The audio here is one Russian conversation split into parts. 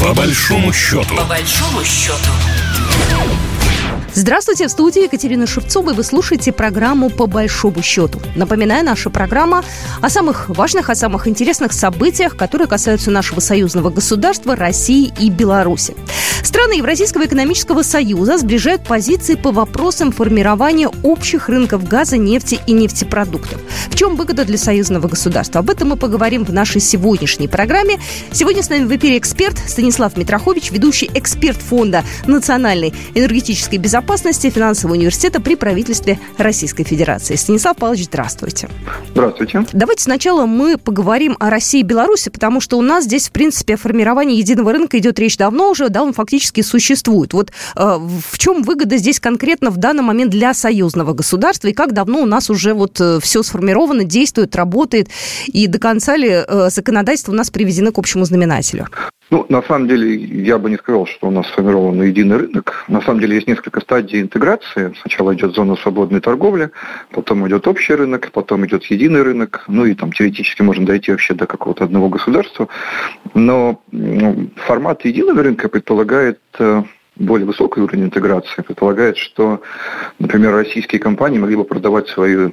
По большому счету. По большому счету. Здравствуйте, в студии Екатерина Шевцова, и вы слушаете программу «По большому счету». Напоминаю, наша программа о самых важных, о самых интересных событиях, которые касаются нашего союзного государства, России и Беларуси. Страны Евразийского экономического союза сближают позиции по вопросам формирования общих рынков газа, нефти и нефтепродуктов. В чем выгода для союзного государства? Об этом мы поговорим в нашей сегодняшней программе. Сегодня с нами в эфире эксперт Станислав Митрохович, ведущий эксперт Фонда национальной энергетической безопасности финансового университета при правительстве Российской Федерации. Станислав Павлович, здравствуйте. Здравствуйте. Давайте сначала мы поговорим о России и Беларуси, потому что у нас здесь, в принципе, о формировании единого рынка идет речь давно уже, да, он фактически существует. Вот э, в чем выгода здесь конкретно в данный момент для союзного государства и как давно у нас уже вот э, все сформировано, действует, работает и до конца ли э, законодательство у нас приведено к общему знаменателю? Ну, на самом деле, я бы не сказал, что у нас сформирован единый рынок. На самом деле, есть несколько стадий интеграции. Сначала идет зона свободной торговли, потом идет общий рынок, потом идет единый рынок. Ну и там теоретически можно дойти вообще до какого-то одного государства. Но ну, формат единого рынка предполагает э, более высокий уровень интеграции, предполагает, что, например, российские компании могли бы продавать свои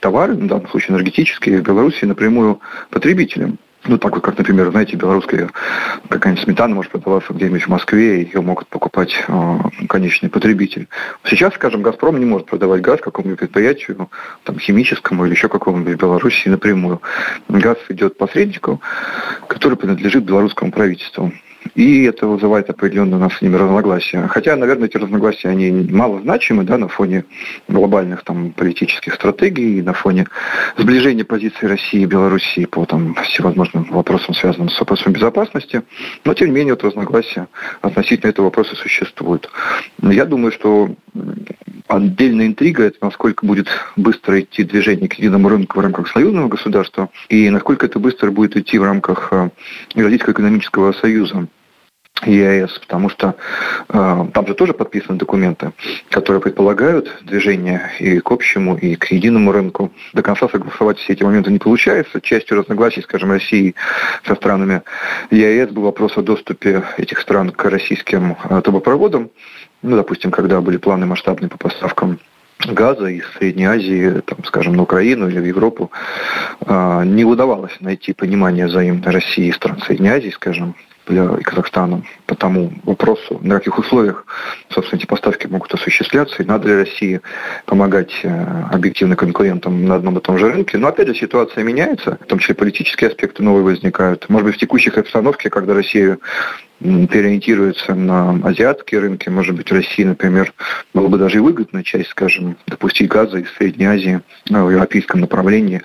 товары, в данном случае энергетические, в Беларуси напрямую потребителям. Ну, так вот, как, например, знаете, белорусская какая-нибудь сметана может продаваться где-нибудь в Москве, и ее могут покупать э, конечный потребитель. Сейчас, скажем, «Газпром» не может продавать газ какому-нибудь предприятию, там, химическому или еще какому-нибудь Беларуси напрямую. Газ идет посреднику, который принадлежит белорусскому правительству. И это вызывает определенные у нас с ними разногласия. Хотя, наверное, эти разногласия, они мало значимы да, на фоне глобальных там, политических стратегий, на фоне сближения позиций России и Белоруссии по там, всевозможным вопросам, связанным с вопросом безопасности. Но, тем не менее, вот разногласия относительно этого вопроса существуют. Я думаю, что отдельная интрига – это насколько будет быстро идти движение к единому рынку в рамках союзного государства и насколько это быстро будет идти в рамках э, Евразийского экономического союза. ЕАЭС, потому что э, там же тоже подписаны документы, которые предполагают движение и к общему, и к единому рынку. До конца согласовать все эти моменты не получается. Частью разногласий, скажем, России со странами ЕАЭС был вопрос о доступе этих стран к российским э, трубопроводам. Ну, допустим, когда были планы масштабные по поставкам газа из Средней Азии, там, скажем, на Украину или в Европу, э, не удавалось найти понимание взаимно России и стран Средней Азии, скажем, и Казахстаном по тому вопросу, на каких условиях, собственно, эти поставки могут осуществляться, и надо ли России помогать э, объективно конкурентам на одном и том же рынке. Но опять же ситуация меняется, в том числе политические аспекты новые возникают. Может быть, в текущих обстановке, когда Россия переориентируется на азиатские рынки. Может быть, России, например, было бы даже и выгодно часть, скажем, допустить газа из Средней Азии в европейском направлении,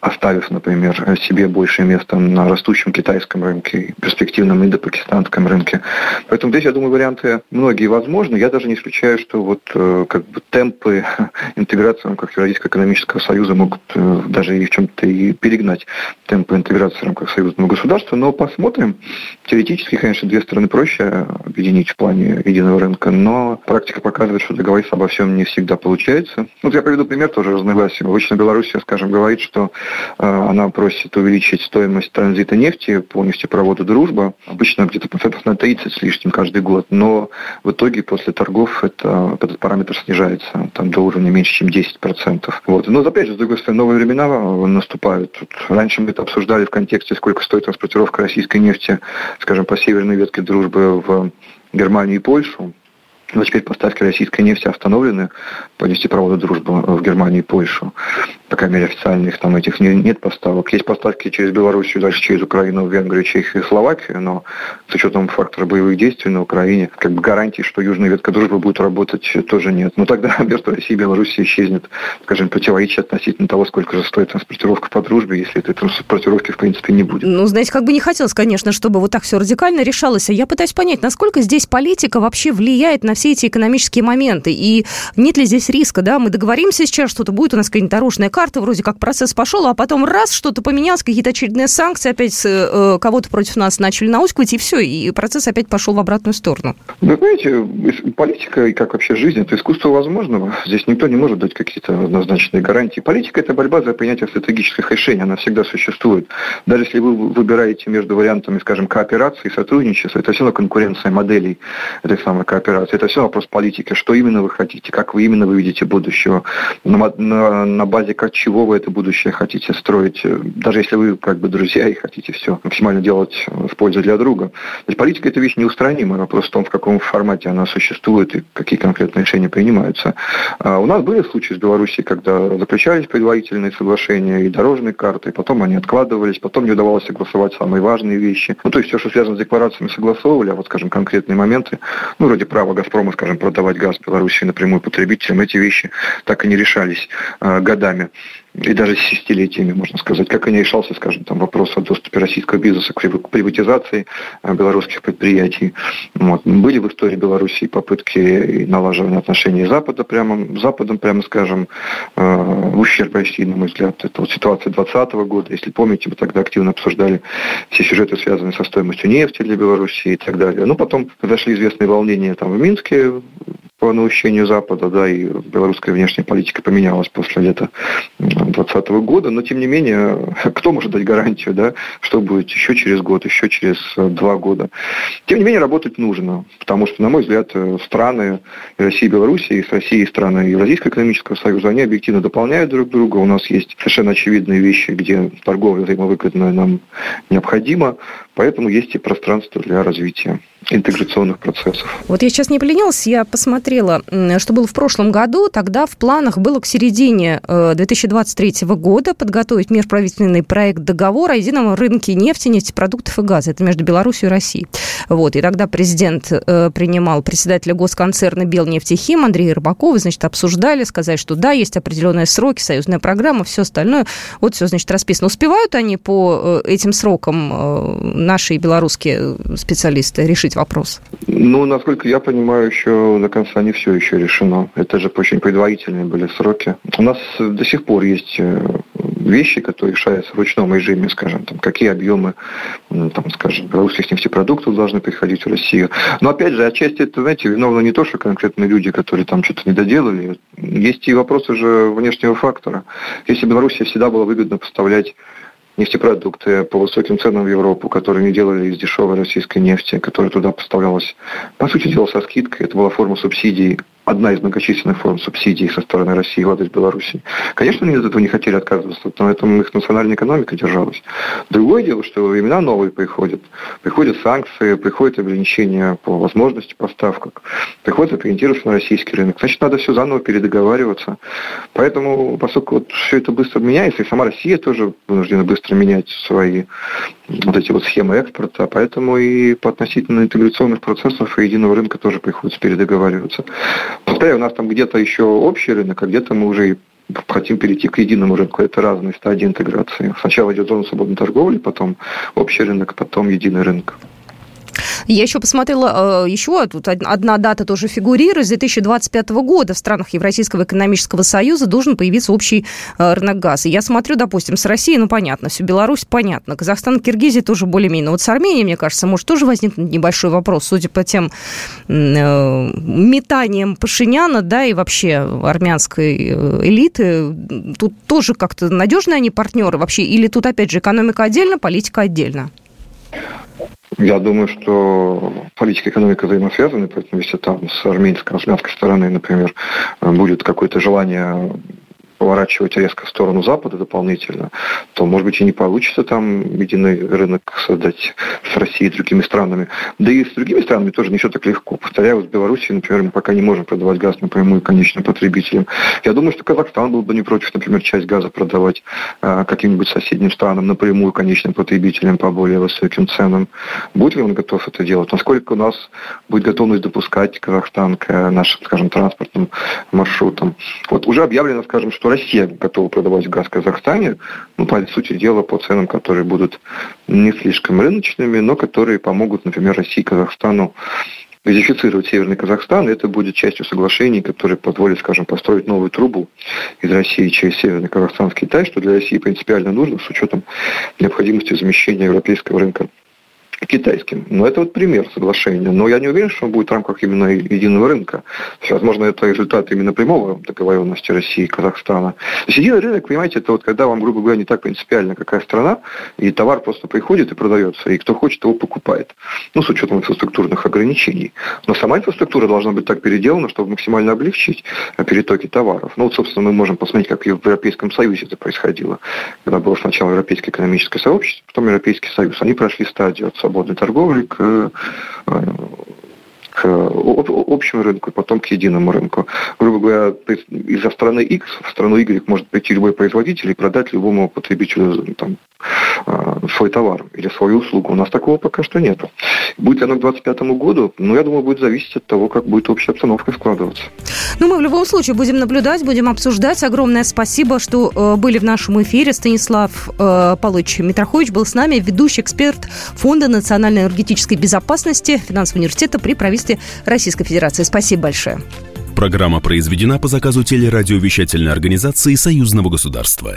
оставив, например, себе большее место на растущем китайском рынке, перспективном индо-пакистанском рынке. Поэтому здесь, я думаю, варианты многие возможны. Я даже не исключаю, что вот э, как бы темпы интеграции рамках Евразийского экономического союза могут э, даже и в чем-то и перегнать темпы интеграции рамках союзного государства. Но посмотрим. Теоретически, конечно, две две стороны проще объединить в плане единого рынка, но практика показывает, что договориться обо всем не всегда получается. Вот я приведу пример тоже разногласия. Обычно Белоруссия, скажем, говорит, что э, она просит увеличить стоимость транзита нефти по нефтепроводу «Дружба». Обычно где-то процентов на 30 с лишним каждый год, но в итоге после торгов это, этот параметр снижается там, до уровня меньше, чем 10%. Вот. Но опять же, с другой стороны, новые времена наступают. Тут раньше мы это обсуждали в контексте, сколько стоит транспортировка российской нефти, скажем, по северной советской дружбы в Германию и Польшу. Но теперь поставки российской нефти остановлены по нефтепроводу дружбы в Германию и Польшу по крайней мере, официальных там этих не, нет поставок. Есть поставки через Белоруссию, дальше через Украину, Венгрию, Чехию и Словакию, но с учетом фактора боевых действий на Украине, как бы гарантии, что южная ветка дружбы будет работать, тоже нет. Но тогда между Россией и Белоруссией исчезнет, скажем, противоречие относительно того, сколько же стоит транспортировка по дружбе, если этой транспортировки в принципе не будет. Ну, знаете, как бы не хотелось, конечно, чтобы вот так все радикально решалось. Я пытаюсь понять, насколько здесь политика вообще влияет на все эти экономические моменты, и нет ли здесь риска, да, мы договоримся сейчас, что-то будет, у нас какая-нибудь дорожная карта, вроде как процесс пошел, а потом раз, что-то поменялось, какие-то очередные санкции, опять э, кого-то против нас начали наускивать, и все, и процесс опять пошел в обратную сторону. Вы знаете, политика и как вообще жизнь, это искусство возможного. Здесь никто не может дать какие-то однозначные гарантии. Политика – это борьба за принятие стратегических решений, она всегда существует. Даже если вы выбираете между вариантами, скажем, кооперации и сотрудничества, это все равно конкуренция моделей этой самой кооперации. Это все вопрос политики, что именно вы хотите, как вы именно вы видите будущего, на, на, на базе как чего вы это будущее хотите строить, даже если вы как бы друзья и хотите все максимально делать в пользу для друга. То есть политика – это вещь неустранимая, вопрос в том, в каком формате она существует и какие конкретные решения принимаются. А у нас были случаи с Белоруссией, когда заключались предварительные соглашения и дорожные карты, потом они откладывались, потом не удавалось согласовать самые важные вещи. Ну, то есть все, что связано с декларациями, согласовывали, а вот, скажем, конкретные моменты, ну, вроде права «Газпрома», скажем, продавать газ Белоруссии напрямую потребителям, эти вещи так и не решались э, годами и даже десятилетиями, можно сказать, как и не решался, скажем, там вопрос о доступе российского бизнеса к приватизации э, белорусских предприятий. Вот. Были в истории Беларуси попытки налаживания отношений Запада, прямо, с Западом, прямо скажем, э, в ущерб России, на мой взгляд. Это вот ситуация 2020 года. Если помните, мы тогда активно обсуждали все сюжеты, связанные со стоимостью нефти для Беларуси и так далее. Ну, потом произошли известные волнения там в Минске, по наущению Запада, да, и белорусская внешняя политика поменялась после лета 2020 года, но тем не менее, кто может дать гарантию, да, что будет еще через год, еще через два года. Тем не менее, работать нужно, потому что, на мой взгляд, страны России и Беларуси, и с Россией страны Евразийского экономического союза, они объективно дополняют друг друга. У нас есть совершенно очевидные вещи, где торговля взаимовыгодная нам необходима, поэтому есть и пространство для развития интеграционных процессов. Вот я сейчас не поленилась, я посмотрела, что было в прошлом году. Тогда в планах было к середине 2023 э, года подготовить межправительственный проект договора о едином рынке нефти, нефтепродуктов и газа. Это между Беларусью и Россией. Вот. И тогда президент э, принимал председателя госконцерна Белнефтехим Андрея Рыбакова, значит, обсуждали, сказали, что да, есть определенные сроки, союзная программа, все остальное. Вот все, значит, расписано. Успевают они по э, этим срокам, наши белорусские специалисты, решить решить вопрос? Ну, насколько я понимаю, еще до конца не все еще решено. Это же очень предварительные были сроки. У нас до сих пор есть э, вещи, которые решаются в ручном режиме, скажем, там, какие объемы, там, скажем, белорусских нефтепродуктов должны приходить в Россию. Но, опять же, отчасти это, знаете, виновно не то, что конкретные люди, которые там что-то не доделали. Есть и вопросы же внешнего фактора. Если Беларуси всегда было выгодно поставлять нефтепродукты по высоким ценам в Европу, которые не делали из дешевой российской нефти, которая туда поставлялась, по сути дела, со скидкой. Это была форма субсидий одна из многочисленных форм субсидий со стороны России в адрес Беларуси. Конечно, они от этого не хотели отказываться, но этом их национальная экономика держалась. Другое дело, что времена новые приходят. Приходят санкции, приходят ограничения по возможности поставок, приходится ориентироваться на российский рынок. Значит, надо все заново передоговариваться. Поэтому, поскольку вот все это быстро меняется, и сама Россия тоже вынуждена быстро менять свои вот эти вот схемы экспорта, поэтому и по относительно интеграционных процессов и единого рынка тоже приходится передоговариваться. Повторяю, у нас там где-то еще общий рынок, а где-то мы уже хотим перейти к единому рынку. Это разные стадии интеграции. Сначала идет зона свободной торговли, потом общий рынок, потом единый рынок. Я еще посмотрела, э, еще тут одна дата тоже фигурирует. С 2025 года в странах Евразийского экономического союза должен появиться общий э, рынок газа. Я смотрю, допустим, с Россией, ну, понятно, все, Беларусь, понятно. Казахстан, Киргизия тоже более-менее. Но вот с Арменией, мне кажется, может тоже возникнуть небольшой вопрос, судя по тем э, метаниям Пашиняна, да, и вообще армянской элиты. Тут тоже как-то надежные они партнеры вообще? Или тут, опять же, экономика отдельно, политика отдельно? Я думаю, что политика и экономика взаимосвязаны, поэтому если там с армянской, армянской стороны, например, будет какое-то желание поворачивать резко в сторону Запада дополнительно, то, может быть, и не получится там единый рынок создать с Россией и другими странами. Да и с другими странами тоже не все так легко. Повторяю, с Белоруссией, например, мы пока не можем продавать газ напрямую конечным потребителям. Я думаю, что Казахстан был бы не против, например, часть газа продавать э, каким-нибудь соседним странам напрямую конечным потребителям по более высоким ценам. Будет ли он готов это делать? Насколько у нас будет готовность допускать Казахстан к нашим, скажем, транспортным маршрутам? Вот уже объявлено, скажем, что Россия готова продавать газ Казахстане, ну, по сути дела, по ценам, которые будут не слишком рыночными, но которые помогут, например, России и Казахстану газифицировать Северный Казахстан, это будет частью соглашений, которые позволят, скажем, построить новую трубу из России через Северный Казахстан в Китай, что для России принципиально нужно с учетом необходимости замещения европейского рынка китайским. Но это вот пример соглашения. Но я не уверен, что он будет в рамках именно единого рынка. Возможно, это результат именно прямого договоренности России и Казахстана. То есть единый рынок, понимаете, это вот когда вам, грубо говоря, не так принципиально, какая страна, и товар просто приходит и продается, и кто хочет, его покупает. Ну, с учетом инфраструктурных ограничений. Но сама инфраструктура должна быть так переделана, чтобы максимально облегчить перетоки товаров. Ну, вот, собственно, мы можем посмотреть, как в Европейском Союзе это происходило. Когда было сначала Европейское экономическое сообщество, потом Европейский Союз. Они прошли стадию от свободной торговли к э, к общему рынку и потом к единому рынку. Грубо говоря, из-за страны X в страну Y может прийти любой производитель и продать любому потребителю там, а, свой товар или свою услугу. У нас такого пока что нет. Будет оно к 2025 году, ну, я думаю, будет зависеть от того, как будет общая обстановка складываться. Ну, мы в любом случае будем наблюдать, будем обсуждать. Огромное спасибо, что э, были в нашем эфире. Станислав э, Павлович Митрохович был с нами, ведущий эксперт Фонда национальной энергетической безопасности Финансового университета при правительстве Российской Федерации. Спасибо большое. Программа произведена по заказу телерадиовещательной организации Союзного государства.